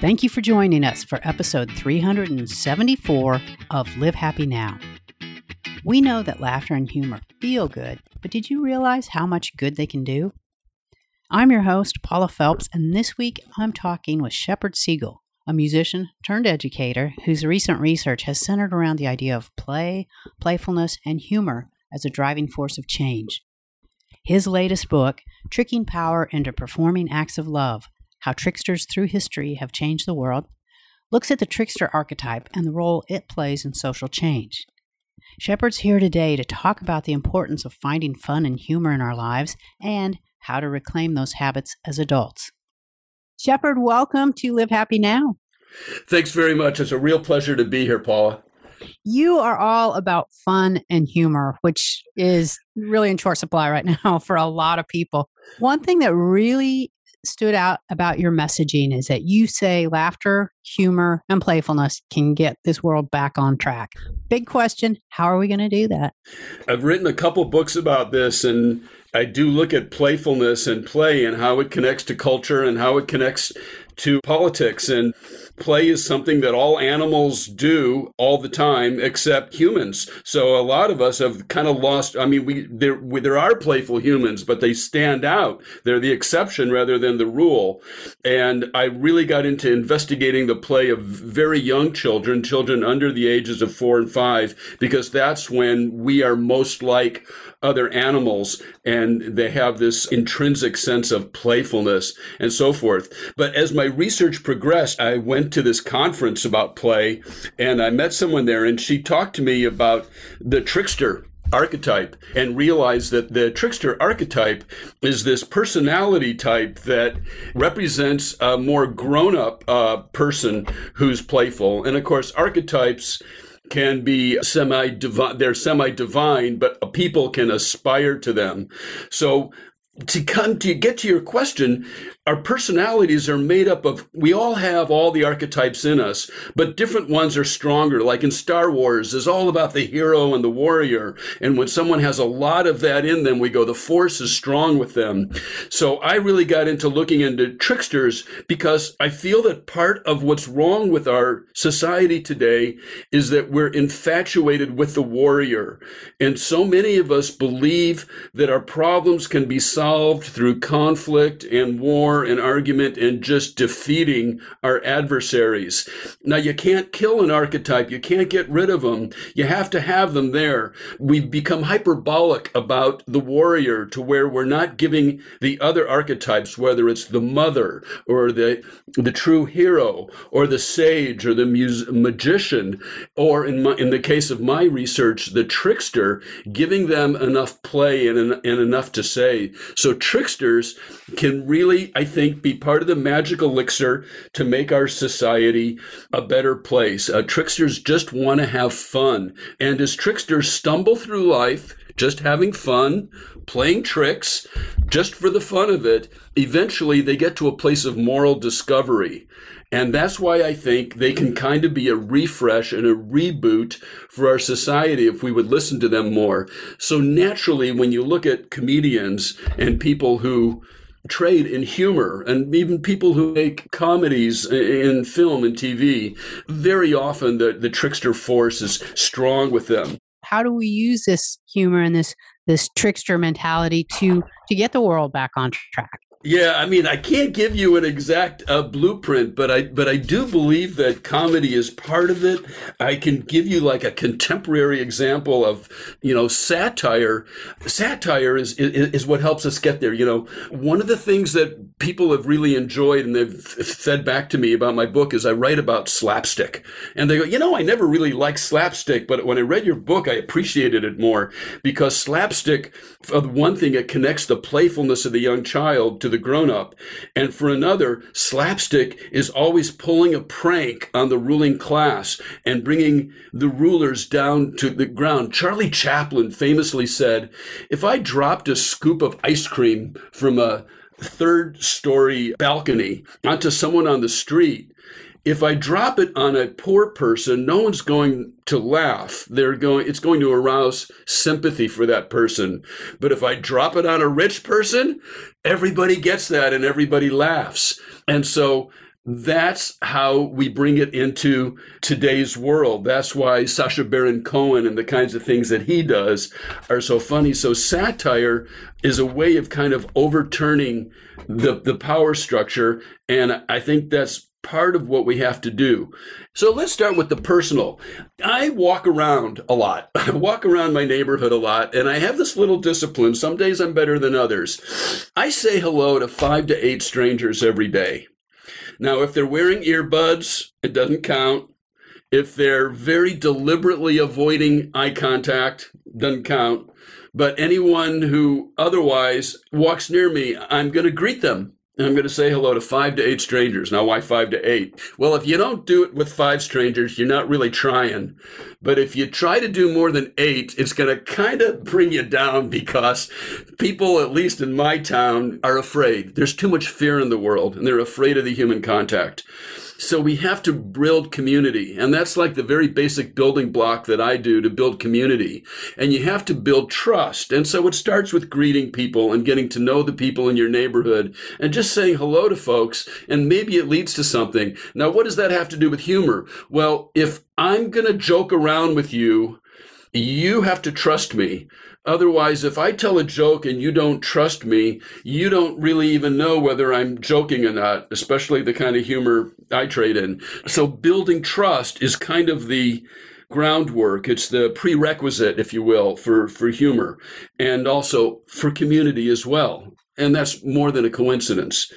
Thank you for joining us for episode 374 of Live Happy Now. We know that laughter and humor feel good, but did you realize how much good they can do? I'm your host, Paula Felps, and this week I'm talking with Shepherd Siegel, a musician turned educator whose recent research has centered around the idea of play, playfulness, and humor as a driving force of change. His latest book, Tricking Power into Performing Acts of Love How Tricksters Through History Have Changed the World, looks at the trickster archetype and the role it plays in social change. Shepherd's here today to talk about the importance of finding fun and humor in our lives and how to reclaim those habits as adults. Shepherd, welcome to Live Happy Now. Thanks very much. It's a real pleasure to be here, Paula. You are all about fun and humor, which is really in short supply right now for a lot of people. One thing that really stood out about your messaging is that you say laughter, humor, and playfulness can get this world back on track. Big question how are we going to do that? I've written a couple books about this, and I do look at playfulness and play and how it connects to culture and how it connects to politics. And play is something that all animals do all the time except humans. So a lot of us have kind of lost. I mean, we there we, there are playful humans, but they stand out. They're the exception rather than the rule. And I really got into investigating the play of very young children, children under the ages of four and five, because that's when we are most like other animals and they have this intrinsic sense of playfulness and so forth. But as my research progressed, I went to this conference about play and I met someone there and she talked to me about the trickster archetype and realized that the trickster archetype is this personality type that represents a more grown up uh, person who's playful. And of course, archetypes can be semi divine, they're semi divine, but people can aspire to them. So to come to get to your question, our personalities are made up of we all have all the archetypes in us but different ones are stronger. Like in star wars is all about the hero and the warrior. And when someone has a lot of that in them we go the force is strong with them. So i really got into looking into tricksters because i feel that part of what's wrong with our society today is that we're infatuated with the warrior. And so many of us believe that our problems can be solved through conflict and war and argument and just defeating our adversaries. Now, you can't kill an archetype. You can't get rid of them. You have to have them there. We've become hyperbolic about the warrior to where we're not giving the other archetypes, whether it's the mother or the, the true hero or the sage or the magician, or in, my, in the case of my research, the trickster, giving them enough play and, and enough to say. So tricksters can really, I think, be part of the magic elixir to make our society a better place. Uh, tricksters just want to have fun. And as tricksters stumble through life, just having fun, playing tricks, just for the fun of it, eventually they get to a place of moral discovery. And that's why I think they can kind of be a refresh and a reboot for our society if we would listen to them more. So naturally, when you look at comedians and people who trade in humor and even people who make comedies in film and TV, very often the, the trickster force is strong with them. How do we use this humor and this this trickster mentality to to get the world back on track? Yeah, I mean, I can't give you an exact uh, blueprint, but I but I do believe that comedy is part of it. I can give you like a contemporary example of, you know, satire. Satire is, is is what helps us get there. You know, one of the things that people have really enjoyed and they've fed back to me about my book is I write about slapstick, and they go, you know, I never really liked slapstick, but when I read your book, I appreciated it more because slapstick, for one thing, it connects the playfulness of the young child to the grown up. And for another, slapstick is always pulling a prank on the ruling class and bringing the rulers down to the ground. Charlie Chaplin famously said, If I dropped a scoop of ice cream from a third story balcony onto someone on the street, if I drop it on a poor person, no one's going to laugh. They're going, it's going to arouse sympathy for that person. But if I drop it on a rich person, everybody gets that and everybody laughs. And so that's how we bring it into today's world. That's why Sacha Baron Cohen and the kinds of things that he does are so funny. So satire is a way of kind of overturning the the power structure, and I think that's part of what we have to do. So let's start with the personal. I walk around a lot. I walk around my neighborhood a lot, and I have this little discipline. Some days I'm better than others. I say hello to five to eight strangers every day. Now, if they're wearing earbuds, it doesn't count. If they're very deliberately avoiding eye contact, doesn't count. But anyone who otherwise walks near me, I'm going to greet them. I'm going to say hello to five to eight strangers. Now, why five to eight? Well, if you don't do it with five strangers, you're not really trying. But if you try to do more than eight, it's going to kind of bring you down because people, at least in my town, are afraid. There's too much fear in the world and they're afraid of the human contact. So we have to build community. And that's like the very basic building block that I do to build community. And you have to build trust. And so it starts with greeting people and getting to know the people in your neighborhood and just saying hello to folks. And maybe it leads to something. Now, what does that have to do with humor? Well, if I'm going to joke around with you, you have to trust me. Otherwise, if I tell a joke and you don't trust me, you don't really even know whether I'm joking or not, especially the kind of humor I trade in. So building trust is kind of the groundwork. It's the prerequisite, if you will, for, for humor and also for community as well. And that's more than a coincidence.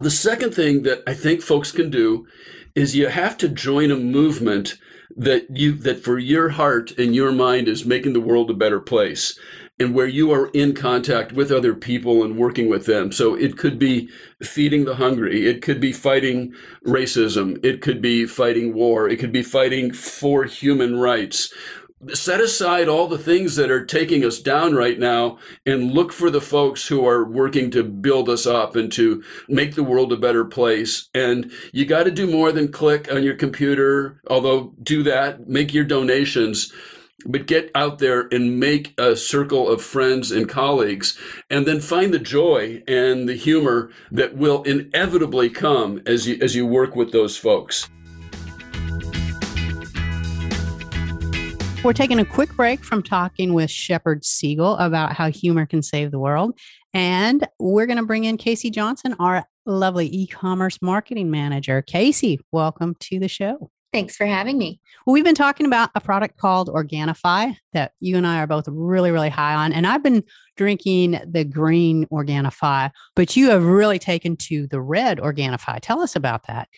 The second thing that I think folks can do is you have to join a movement that you that for your heart and your mind is making the world a better place and where you are in contact with other people and working with them. So it could be feeding the hungry. It could be fighting racism. It could be fighting war. It could be fighting for human rights set aside all the things that are taking us down right now and look for the folks who are working to build us up and to make the world a better place. And you got to do more than click on your computer, although do that, make your donations. But get out there and make a circle of friends and colleagues, and then find the joy and the humor that will inevitably come as you, as you work with those folks. We're taking a quick break from talking with Shepherd Siegel about how humor can save the world. And we're going to bring in Casey Johnson, our lovely e commerce marketing manager. Casey, welcome to the show. Thanks for having me. Well, we've been talking about a product called Organifi that you and I are both really, really high on. And I've been drinking the green Organifi, but you have really taken to the red Organifi. Tell us about that.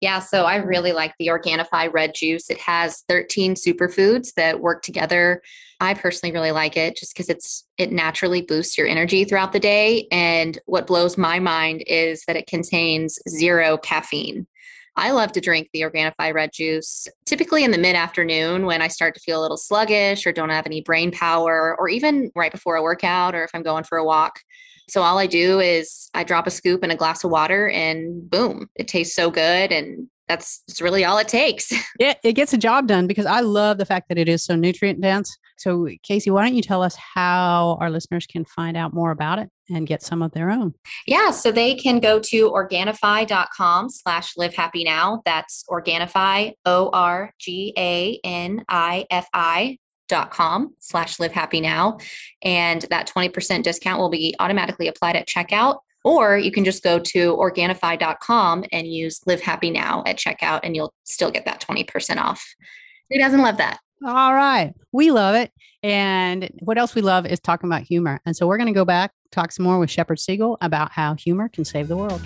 Yeah, so I really like the Organifi red juice. It has 13 superfoods that work together. I personally really like it just because it's it naturally boosts your energy throughout the day. And what blows my mind is that it contains zero caffeine. I love to drink the Organifi red juice typically in the mid afternoon when I start to feel a little sluggish or don't have any brain power, or even right before a workout or if I'm going for a walk. So all I do is I drop a scoop in a glass of water and boom, it tastes so good. And that's, that's really all it takes. Yeah, it gets a job done because I love the fact that it is so nutrient dense. So, Casey, why don't you tell us how our listeners can find out more about it and get some of their own? Yeah, so they can go to organifi.com slash live happy now. That's Organifi, O R G A N I F I dot com slash live happy now. And that 20% discount will be automatically applied at checkout. Or you can just go to organifi.com and use live happy now at checkout and you'll still get that 20% off. Who doesn't love that? All right. We love it. And what else we love is talking about humor. And so we're going to go back talk some more with shepherd siegel about how humor can save the world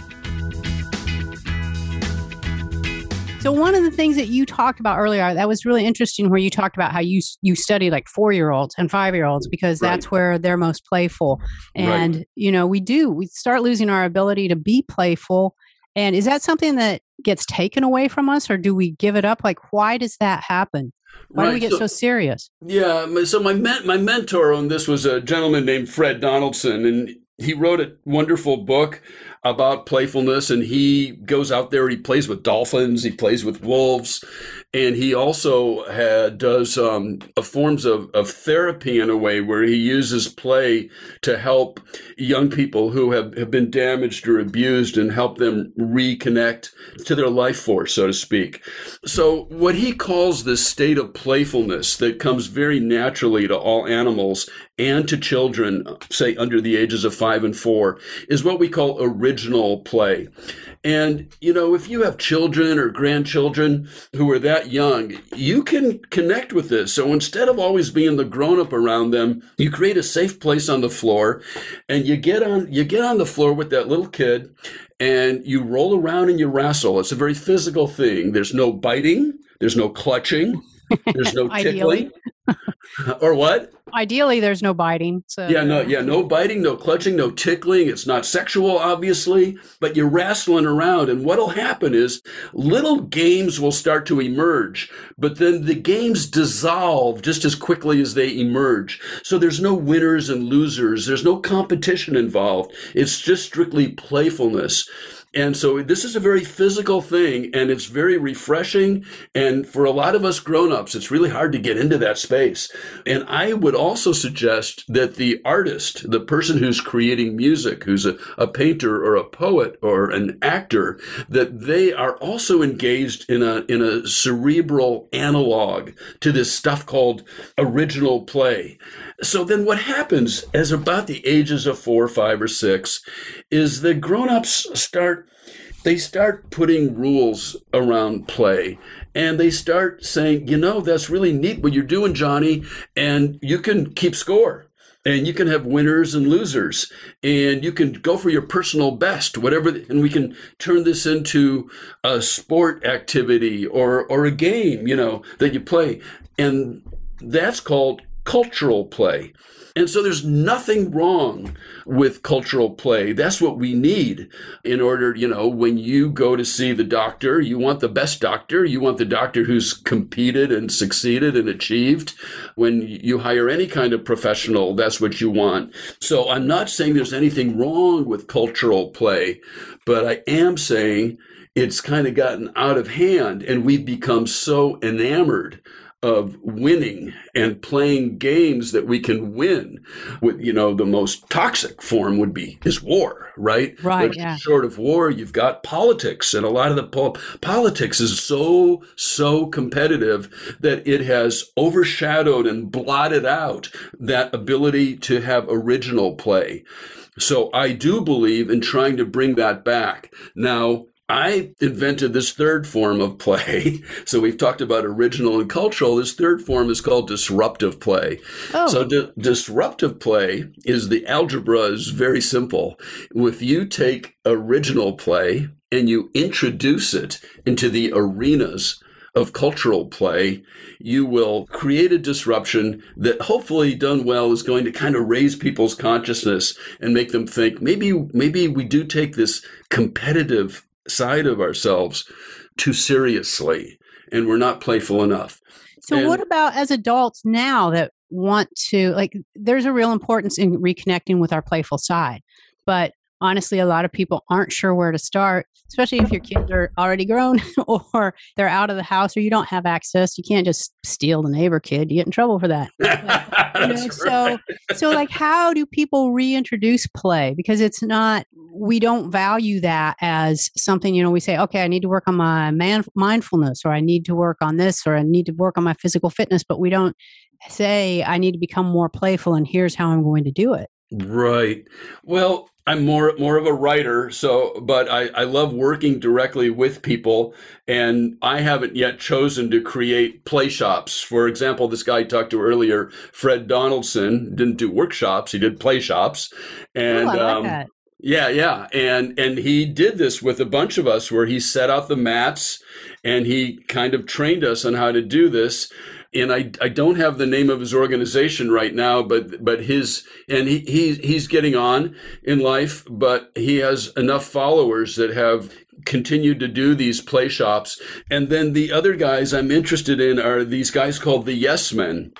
So one of the things that you talked about earlier that was really interesting, where you talked about how you you study like four year olds and five year olds because right. that's where they're most playful, and right. you know we do we start losing our ability to be playful. And is that something that gets taken away from us, or do we give it up? Like, why does that happen? Why right. do we get so, so, serious? Yeah, so my my mentor on this was a gentleman named Fred Donaldson, and he wrote a wonderful book about playfulness and he goes out there he plays with dolphins he plays with wolves and he also had, does um, forms of, of therapy in a way where he uses play to help young people who have, have been damaged or abused and help them reconnect to their life force so to speak. So what he calls this state of playfulness that comes very naturally to all animals and to children, say under the ages of five and four, is what we call original play. And, you know, if you have children or grandchildren who are that young, you can connect with this. So instead of always being the grown up around them, you create a safe place on the floor and you get on, you get on the floor with that little kid and you roll around and you wrestle. It's a very physical thing. There's no biting. There's no clutching. There's no tickling. or what? Ideally, there's no biting. So yeah, no, yeah, no biting, no clutching, no tickling. It's not sexual, obviously, but you're wrestling around, and what'll happen is little games will start to emerge, but then the games dissolve just as quickly as they emerge. So there's no winners and losers. There's no competition involved. It's just strictly playfulness. And so this is a very physical thing and it's very refreshing. And for a lot of us grown-ups, it's really hard to get into that space. And I would also suggest that the artist, the person who's creating music, who's a, a painter or a poet or an actor, that they are also engaged in a, in a cerebral analog to this stuff called original play. So then what happens as about the ages of four, five, or six is the grown-ups start they start putting rules around play and they start saying, you know, that's really neat what you're doing, Johnny, and you can keep score. And you can have winners and losers, and you can go for your personal best, whatever. And we can turn this into a sport activity or or a game, you know, that you play, and that's called cultural play. And so there's nothing wrong with cultural play. That's what we need in order, you know, when you go to see the doctor, you want the best doctor. You want the doctor who's competed and succeeded and achieved. When you hire any kind of professional, that's what you want. So I'm not saying there's anything wrong with cultural play, but I am saying it's kind of gotten out of hand and we've become so enamored of winning and playing games that we can win with you know the most toxic form would be is war right right yeah. short of war you've got politics and a lot of the po- politics is so so competitive that it has overshadowed and blotted out that ability to have original play so I do believe in trying to bring that back. Now, I invented this third form of play. So we've talked about original and cultural. This third form is called disruptive play. Oh. So di- disruptive play is the algebra is very simple. If you take original play and you introduce it into the arenas of cultural play, you will create a disruption that hopefully done well is going to kind of raise people's consciousness and make them think maybe maybe we do take this competitive side of ourselves too seriously and we're not playful enough. So, and, what about as adults now that want to, like, there's a real importance in reconnecting with our playful side. But honestly, a lot of people aren't sure where to start, especially if your kids are already grown or they're out of the house or you don't have access. You can't just steal the neighbor kid. You get in trouble for that. you know, so, so like, how do people reintroduce play? Because it's not, we don't value that as something, you know, we say, okay, I need to work on my man, mindfulness or I need to work on this or I need to work on my physical fitness, but we don't say, I need to become more playful and here's how I'm going to do it. Right. Well, I'm more more of a writer, so but I, I love working directly with people, and I haven't yet chosen to create play shops. For example, this guy I talked to earlier, Fred Donaldson, didn't do workshops; he did play shops, and Ooh, I like um, that. Yeah, yeah. And and he did this with a bunch of us where he set out the mats and he kind of trained us on how to do this. And I, I don't have the name of his organization right now, but but his and he, he he's getting on in life, but he has enough followers that have continued to do these play shops. And then the other guys I'm interested in are these guys called the Yes Men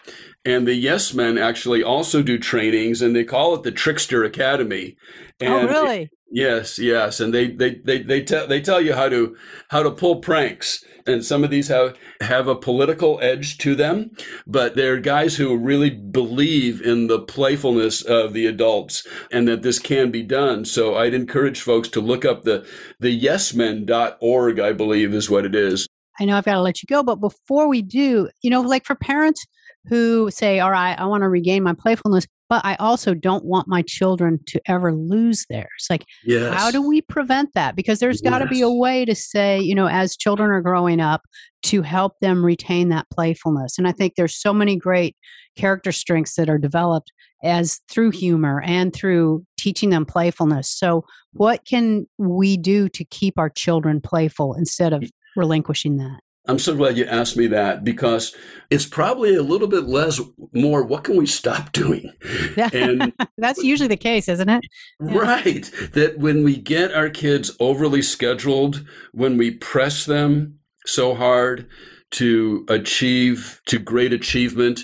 And the Yes Men actually also do trainings, and they call it the Trickster Academy. oh, And really? Yes, yes, and they they they they tell they tell you how to how to pull pranks, and some of these have have a political edge to them, but they're guys who really believe in the playfulness of the adults and that this can be done. So I'd encourage folks to look up the the yesmen.org, I believe is what it is. I know I've got to let you go, but before we do, you know, like for parents who say, all right, I want to regain my playfulness, but I also don't want my children to ever lose theirs. Like, Yes. how do we prevent that? Because there's got to be a way to say, you know, as children are growing up, to help them retain that playfulness. And I think there's so many great character strengths that are developed as through mm. humor and through teaching them playfulness. So, what can we do to keep our children playful instead of relinquishing that? I'm so glad you asked me that because it's probably a little bit less more what can we stop doing? And That's usually the case, isn't it? Yeah. Right. That when we get our kids overly scheduled, when we press them so hard to achieve to great achievement,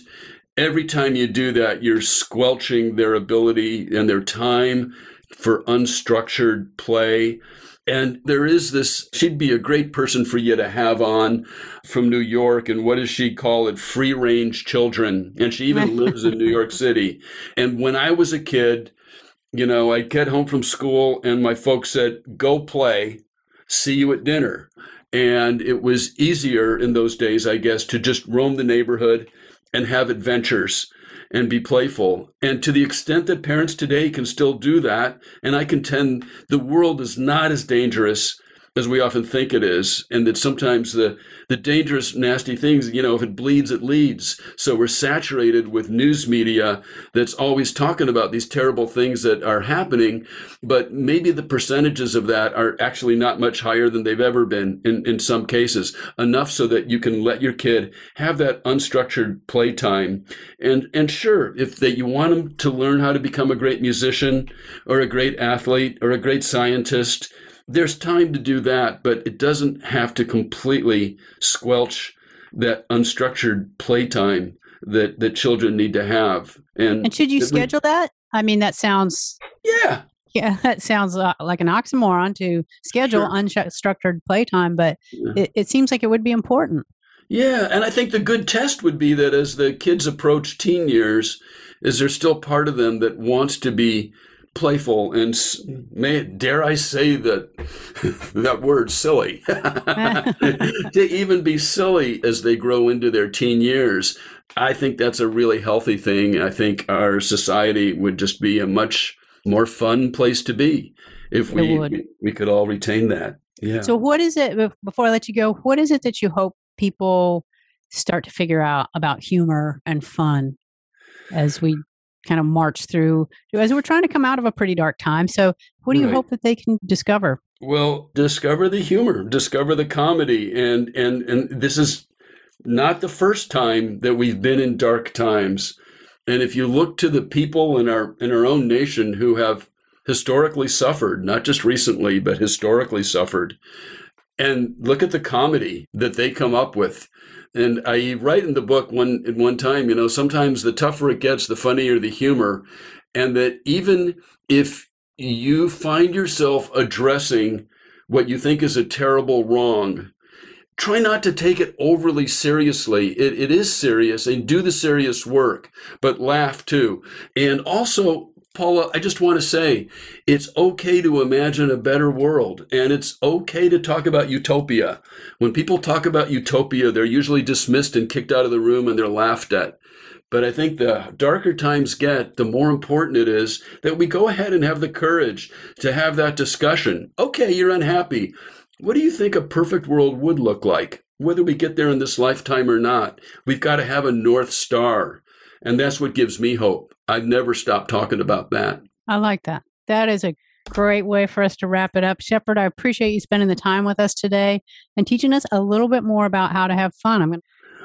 every time you do that, you're squelching their ability and their time for unstructured play. And there is this, she'd be a great person for you to have on from New York. And what does she call it? Free range children. And she even lives in New York City. And when I was a kid, you know, I'd get home from school and my folks said, go play, see you at dinner. And it was easier in those days, I guess, to just roam the neighborhood and have adventures and be playful. And to the extent that parents today can still do that, and I contend the world is not as dangerous as we often think it is, and that sometimes the the dangerous, nasty things, you know, if it bleeds, it leads. So we're saturated with news media that's always talking about these terrible things that are happening, but maybe the percentages of that are actually not much higher than they've ever been in, in some cases, enough so that you can let your kid have that unstructured playtime. And and sure, if that you want them to learn how to become a great musician or a great athlete or a great scientist, there's time to do that, but it doesn't have to completely squelch that unstructured playtime that that children need to have. And, And should you that we- schedule that? I mean, that sounds yeah, yeah, that sounds uh, like an oxymoron to schedule Sure. unstructured playtime, but Yeah. it, it seems like it would be important. Yeah, and I think the good test would be that as the kids approach teen years, is there still part of them that wants to be playful and mm. may dare I say that that word silly to even be silly as they grow into their teen years. I think that's a really healthy thing. I think our society would just be a much more fun place to be if we we could all retain that. Yeah. So, what is it, before I let you go, what is it that you hope people start to figure out about humor and fun as we kind of march through, as we're trying to come out of a pretty dark time? So, what do you Right. hope that they can discover? Well, discover the humor, discover the comedy, and and and this is not the first time that we've been in dark times. And if you look to the people in our in our own nation who have historically suffered, not just recently, but historically suffered, and look at the comedy that they come up with. And I write in the book one at one time, you know, sometimes the tougher it gets, the funnier the humor, and that even if you find yourself addressing what you think is a terrible wrong, try not to take it overly seriously. It, it is serious and do the serious work, but laugh too. And also, Paula, I just want to say it's okay to imagine a better world and it's okay to talk about utopia. When people talk about utopia, they're usually dismissed and kicked out of the room and they're laughed at. But I think the darker times get, the more important it is that we go ahead and have the courage to have that discussion. Okay, you're unhappy. What do you think a perfect world would look like? Whether we get there in this lifetime or not, we've got to have a North Star. And that's what gives me hope. I've never stopped talking about that. I like that. That is a great way for us to wrap it up. Shepherd, I appreciate you spending the time with us today and teaching us a little bit more about how to have fun. I'm going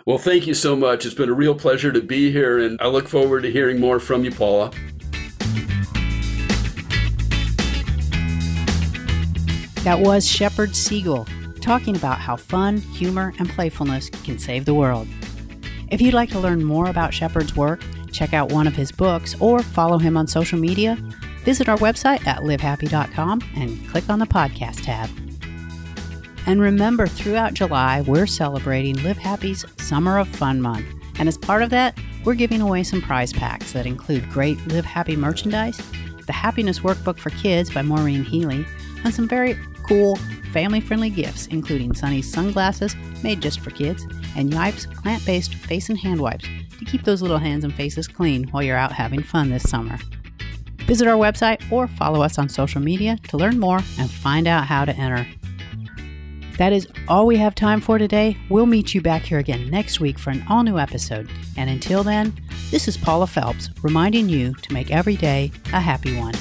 Well, thank you so much. It's been a real pleasure to be here, and I look forward to hearing more from you, Paula. That was Shepherd Siegel talking about how fun, humor, and playfulness can save the world. If you'd like to learn more about Shepherd's work, check out one of his books, or follow him on social media, visit our website at livehappy.com and click on the podcast tab. And remember, throughout July, we're celebrating Live Happy's Summer of Fun Month. And as part of that, we're giving away some prize packs that include great Live Happy merchandise, the Happiness Workbook for Kids by Maureen Healy, and some very cool, family friendly gifts, including Sunny's sunglasses made just for kids, and Yipes plant based face and hand wipes to keep those little hands and faces clean while you're out having fun this summer. Visit our website or follow us on social media to learn more and find out how to enter. That is all we have time for today. We'll meet you back here again next week for an all new episode. And until then, this is Paula Felps reminding you to make every day a happy one.